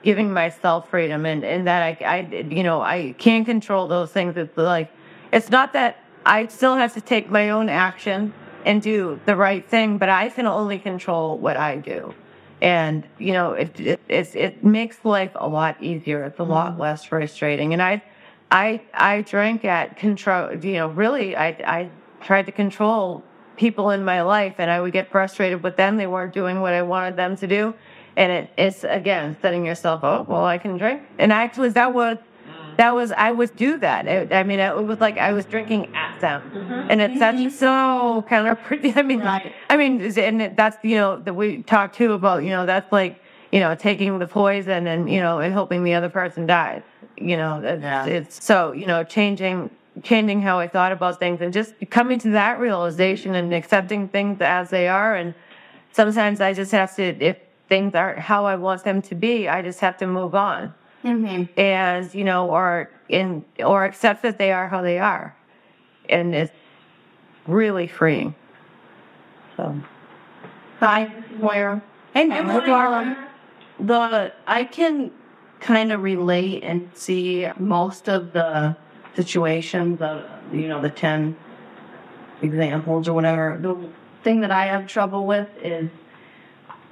giving myself freedom and, and that I, I, you know, I can't control those things. It's like, it's not that I still have to take my own action and do the right thing, but I can only control what I do. And, you know, it, it, it's, it makes life a lot easier. It's a lot mm-hmm. less frustrating. And I, I I drank at control. You know, really, I I tried to control people in my life, and I would get frustrated with them. They weren't doing what I wanted them to do, and it, it's again setting yourself up. Well, I can drink, and actually, that was mm. that was I would do that. It, I mean, it was like I was drinking at them, mm-hmm. and it's that's so kind of pretty. I mean, I mean, and it, that's you know that we talked too about. You know, that's like you know taking the poison and you know and hoping the other person dies. You know, it's, Yeah. it's so you know changing changing how I thought about things and just coming to that realization and accepting things as they are. And sometimes I just have to if things aren't how I want them to be, I just have to move on Mm-hmm. and you know, or in or accept that they are how they are, and it's really freeing. So Hi, Moira. Hey, Darla. The I can kind of relate and see most of the situations of you know the ten examples or whatever. The thing that I have trouble with is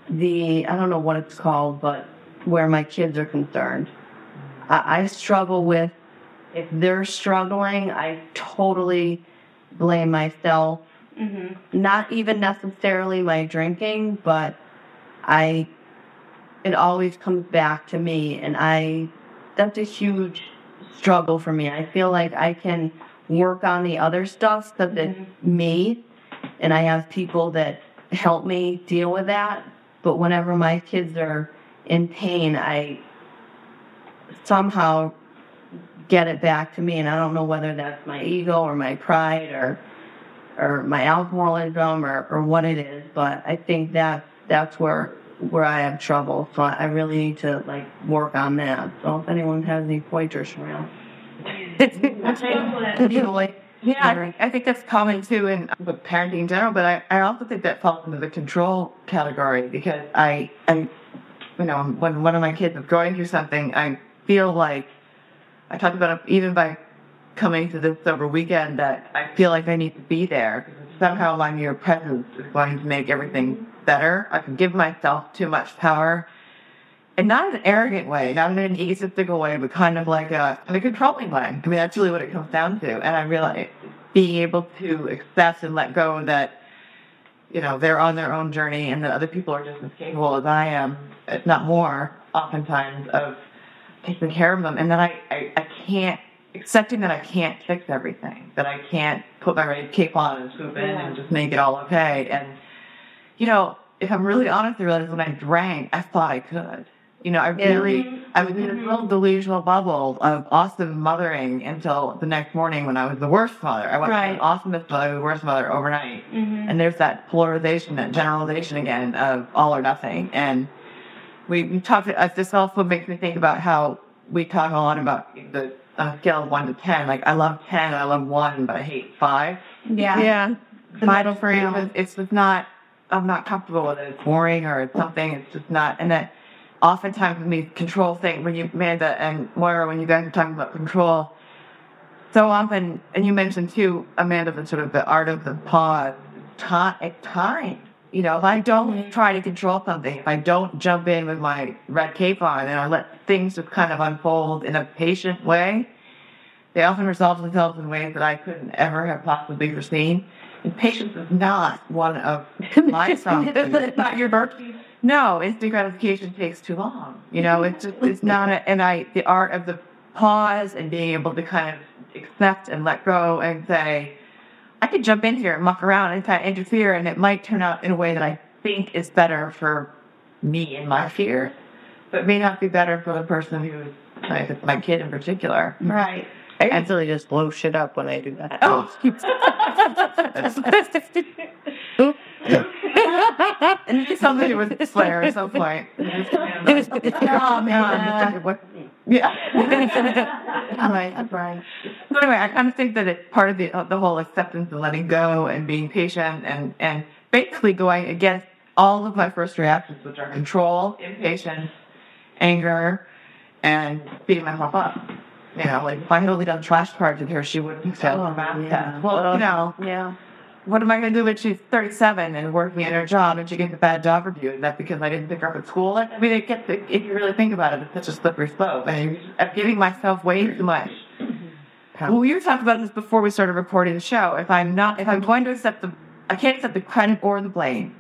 the I don't know what it's called, but where my kids are concerned. I, I struggle with if they're struggling, I totally blame myself. Mm-hmm. Not even necessarily my drinking, but I it always comes back to me and I that's a huge struggle for me. I feel like I can work on the other stuff because it's mm-hmm. me and I have people that help me deal with that. But whenever my kids are in pain, I somehow get it back to me and I don't know whether that's my ego or my pride or or my alcoholism or, or what it is, but I think that that's where where I have trouble. So I really need to like work on that. So if anyone has any pointers around. Yeah, I think, I think that's common too in parenting in general, but I, I also think that falls into the control category because I, I, you know, when one of my kids is going through something, I feel like, I talked about it even by coming to this sober weekend that I feel like I need to be there because somehow my mere presence is going to make everything better. I can give myself too much power and not in an arrogant way, not in an egotistical way, but kind of like a, a controlling way. I mean, that's really what it comes down to. And I realize being able to accept and let go that, you know, they're on their own journey and that other people are just as capable as I am, if not more, oftentimes, of taking care of them. And that I, I, I can't, accepting that I can't fix everything, that I can't put my red cape on and swoop in and just make it all okay. And, you know, if I'm really honest, I realized when I drank, I thought I could. You know, I really, I was in this little delusional bubble of awesome mothering until the next morning when I was the worst mother. I went Right. from awesomest mother to the worst mother overnight. And there's that polarization, that generalization again of all or nothing. And we, we talked, uh, this also makes me think about how we talk a lot about the uh, scale of one to 10. Like, I love 10, I love one, but I hate five. Yeah. Yeah. Vital for you. It's, it's just not, I'm not comfortable with it. It's boring or it's something. It's just not. And that oftentimes when we control things, when you, Amanda and Moira, when you guys are talking about control, so often, and you mentioned too, Amanda, the sort of the art of the pause, time, it's time. You know, if I don't mm-hmm. try to control something, if I don't jump in with my red cape on and I let things just kind of unfold in a patient way, they often resolve themselves in ways that I couldn't ever have possibly foreseen. Patience is not one of my songs. It's not your virtue. No, instant gratification takes too long. You know, it's just, it's not, a, and I, the art of the pause and being able to kind of accept and let go and say, I could jump in here and muck around and kind of interfere and it might turn out in a way that I think is better for me and my fear, but may not be better for the person who, like, my kid in particular. Right. I actually just blow shit up when I do that. Oh, and it's something to do with Slayer at some point. Oh, man. Yeah. right, right. So anyway, I kind of think that it's part of the uh, the whole acceptance and letting go and being patient and and basically going against all of my first reactions, which are control, impatience, anger, and beating myself up. Know, like if I had only done flashcards with her, she wouldn't fail her math test. Well, you know, Yeah. what am I going to do when she's 37 and working at her job and she gets a bad job review? Is that because I didn't pick her up at school? I mean, it gets, if you really think about it, it's such a slippery slope. And I'm giving myself way too much. Well, we were talking about this before we started recording the show. If I'm not, if I'm going to accept the, I can't accept the credit or the blame.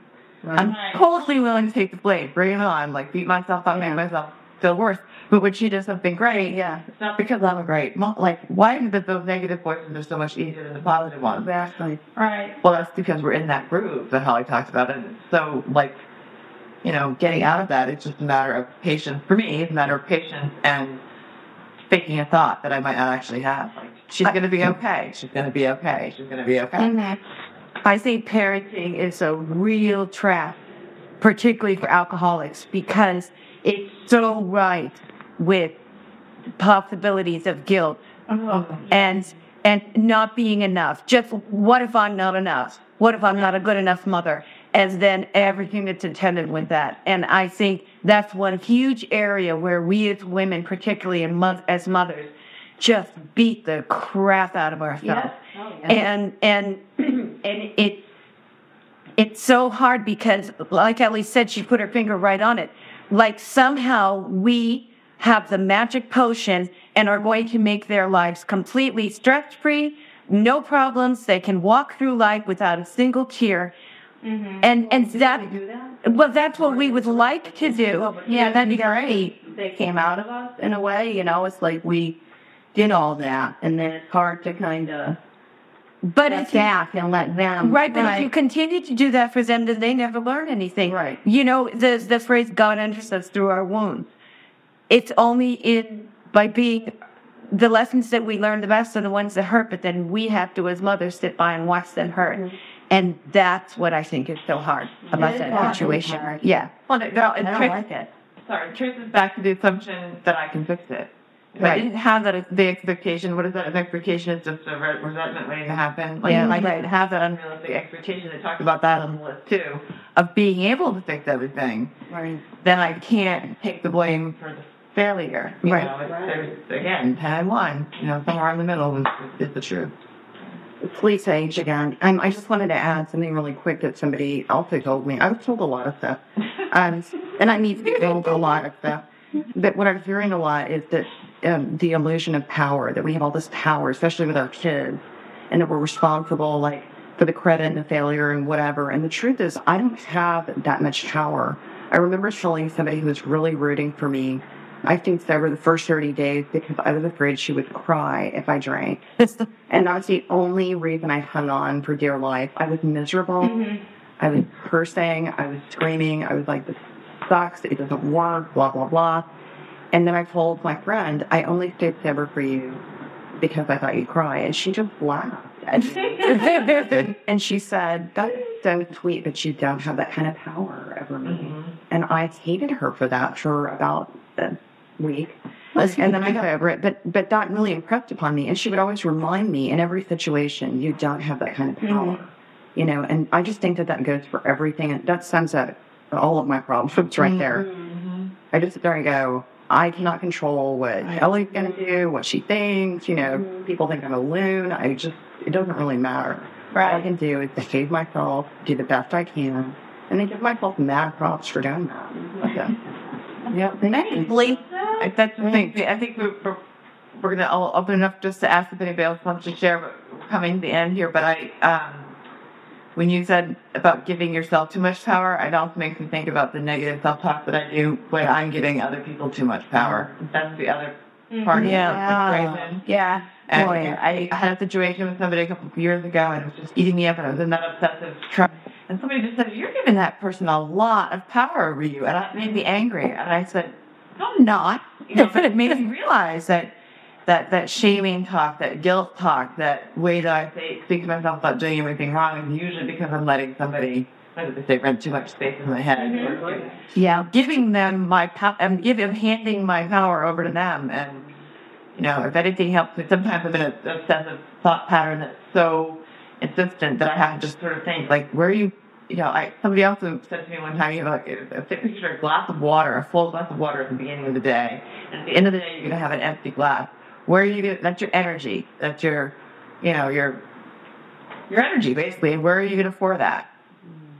I'm totally willing to take the blame, bring it on, like beat myself up, make myself feel worse. But when she does something great, yeah, it's not because I'm a great mom. Like, why is it those negative voices are so much easier than the positive ones? Exactly. Right. Well, that's because we're in that groove that Holly talked about. And so, like, you know, getting out of that, it's just a matter of patience. For me, it's a matter of patience and faking a thought that I might not actually have. Like, she's going to be okay. She's going to be okay. She's going to be okay. I think parenting is a real trap, particularly for alcoholics, because it's so right with possibilities of guilt oh. and and not being enough. Just what if I'm not enough? What if I'm not a good enough mother? and then everything that's attended with that. And I think that's one huge area where we as women, particularly as mothers, just beat the crap out of ourselves. Oh, and and and it it's so hard because like Ellie said, she put her finger right on it. Like somehow we have the magic potion and are going to make their lives completely stress free, no problems. They can walk through life without a single tear. Mm-hmm. And and that, well, that's what we would like to do. Yeah, that'd be great. They came out of us in a way, you know, it's like we did all that and then it's hard to kind of But step if you, back and let them. right, but if you continue to do that for them, then they never learn anything. Right. You know, the the phrase "God enters us through our wounds." It's only in by being the lessons that we learn the best are the ones that hurt, but then we have to, as mothers, sit by and watch them hurt. Mm-hmm. And that's what I think is so hard about is that hard. situation. Yeah. Well, no, no, I don't truth, like it. sorry, truth is back to the assumption that I can fix it. If I didn't have that, the expectation, what is that? An expectation is just a re- resentment waiting to happen. Like, Yeah. if I didn't have that unrealistic expectation, I talked about that on the list too, of being able to fix everything, Right. then I can't take the blame for the failure. You Right. know, it's, there's, again, 10 and 1, you know, somewhere in the middle is, is the truth. Please age again. Um, I just wanted to add something really quick that somebody also told me. I was told a lot of stuff. Um, and I need to be told a lot of stuff. But what I'm hearing a lot is that um, the illusion of power, that we have all this power, especially with our kids, and that we're responsible, like, for the credit and the failure and whatever. And the truth is, I don't have that much power. I remember telling somebody who was really rooting for me, I think over the first 30 days, because I was afraid she would cry if I drank. And that's the only reason I hung on for dear life. I was miserable. I was cursing. I was screaming. I was like, this sucks. It doesn't work, blah, blah, blah. And then I told my friend, I only stayed sober for you because I thought you'd cry. And she just laughed. and she said, that is so sweet, but you don't have that kind of power over me. Mm-hmm. And I hated her for that for about a week. And then I got over it. But but that really impressed upon me. And she would always remind me in every situation, you don't have that kind of power. Mm-hmm. You know, and I just think that that goes for everything. And that sums up all of my problems right there. Mm-hmm. I just there and go, I cannot control what Ellie's going to do, what she thinks. You know, people think I'm a loon. I just, it doesn't really matter. All I can do is behave myself, do the best I can, and then give myself mad props for doing that. Okay. Yeah, thank you. That's the thing. I think we're, we're, we're gonna I'll open it up just to ask if anybody else wants to share. But we're coming to the end here, but I, um, when you said about giving yourself too much power, it also makes me think about the negative self-talk that I do when I'm giving other people too much power. That's the other mm-hmm. part of Yeah. the equation. Yeah. And Boy. I had a situation with somebody a couple of years ago, and it was just eating me up, and I was in that obsessive trap. And somebody just said, "You're giving that person a lot of power over you," and that made me angry. And I said, "No, I'm not." You know, but it made me realize that that that shaming talk, that guilt talk, that way that I speak to myself about doing anything wrong is usually because I'm letting somebody. They say? Rent too much space in my head. Or, Yeah. giving them my power, I'm giving, handing my power over to them. And, you know, if anything helps me, sometimes I'm in a obsessive thought pattern that's so insistent that I have to just sort of think, like, where are you, you know, I, somebody else said to me one time, you know, like, if they picture a glass of water, a full glass of water at the beginning of the day, and at the end of the day, you're going to have an empty glass. Where are you going to, that's your energy. That's your, you know, your, your energy, basically. Where are you going to pour that?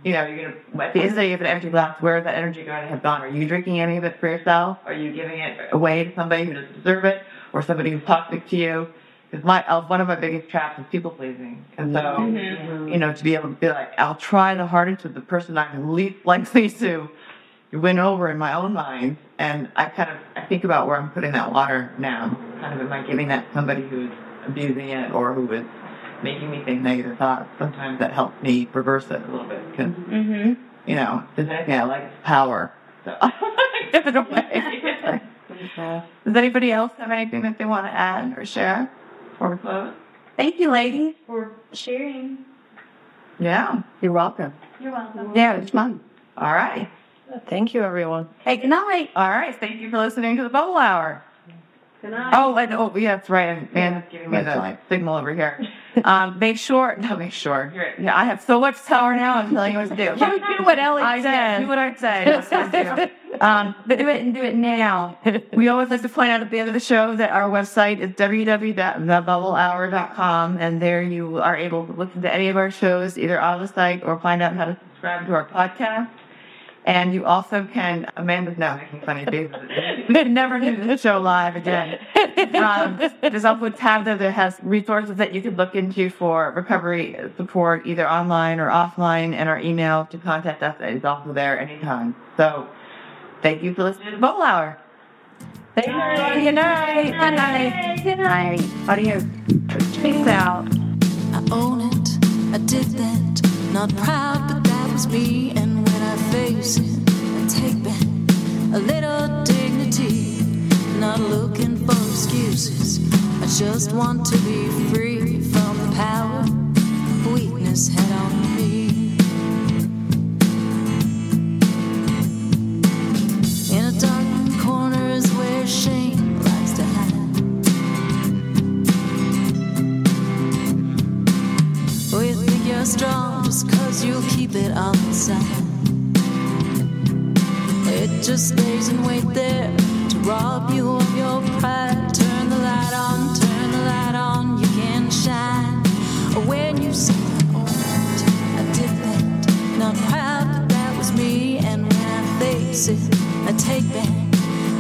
you know, you're gonna at the end of the day, you have an empty glass. Where is that energy going to have gone? Are you drinking any of it for yourself? Are you giving it away to somebody who doesn't deserve it, or somebody who's toxic to you? Because my uh, one of my biggest traps is people pleasing, and so you know, to be able to be like, I'll try the hardest with the person I'm least likely to win over in my own mind, and I kind of I think about where I'm putting that water now. Kind of, am I giving that to somebody who's abusing it or who is making me think negative thoughts? Sometimes that helps me reverse it a little bit because Mm-hmm. you know, if there's anything I like, power. So give it away. Does anybody else have anything that they want to add or share before we close? Thank you, ladies, for sharing. Yeah. You're welcome. You're welcome. Yeah, it's fun. All right. Thank you, everyone. Hey, good night. All right. Thank you for listening to the Bubble Hour. Good night. Oh, and oh, yeah, that's right. And giving me That's the fine. signal over here. Um, make sure, no, make sure. Yeah, I have so much power now. I'm telling you what to do. Do what Ellie I said. do what I say. That's what I. Um, but do it and do it now. We always like to point out at the end of the show that our website is www.thebubblehour.com, and there you are able to listen to any of our shows either on the site or find out how to subscribe to our podcast. And you also can, Amanda's now making funny faces. We never do the show live again. Um, there's also a tab there that has resources that you could look into for recovery support, either online or offline, and our email to contact us is also there anytime. So, thank you for listening to the Bubble Hour. Thank you, everybody. Good night. Good night. Good night. Adios. Peace out. I own it, I did that. Not proud, but that was me. And I face I take back a little dignity. Not looking for excuses. I just want to be free from the power weakness had on me. In a dark corner is where shame likes to hide. You think you're strong just cause you'll keep it on the side. It just stays and wait there to rob you of your pride. Turn the light on, turn the light on, you can shine. Or when you say, Oh, I did that, not proud, but that was me. And when I face it, I take back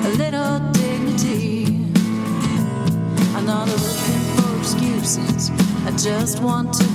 a little dignity. I'm not looking for excuses. I just want to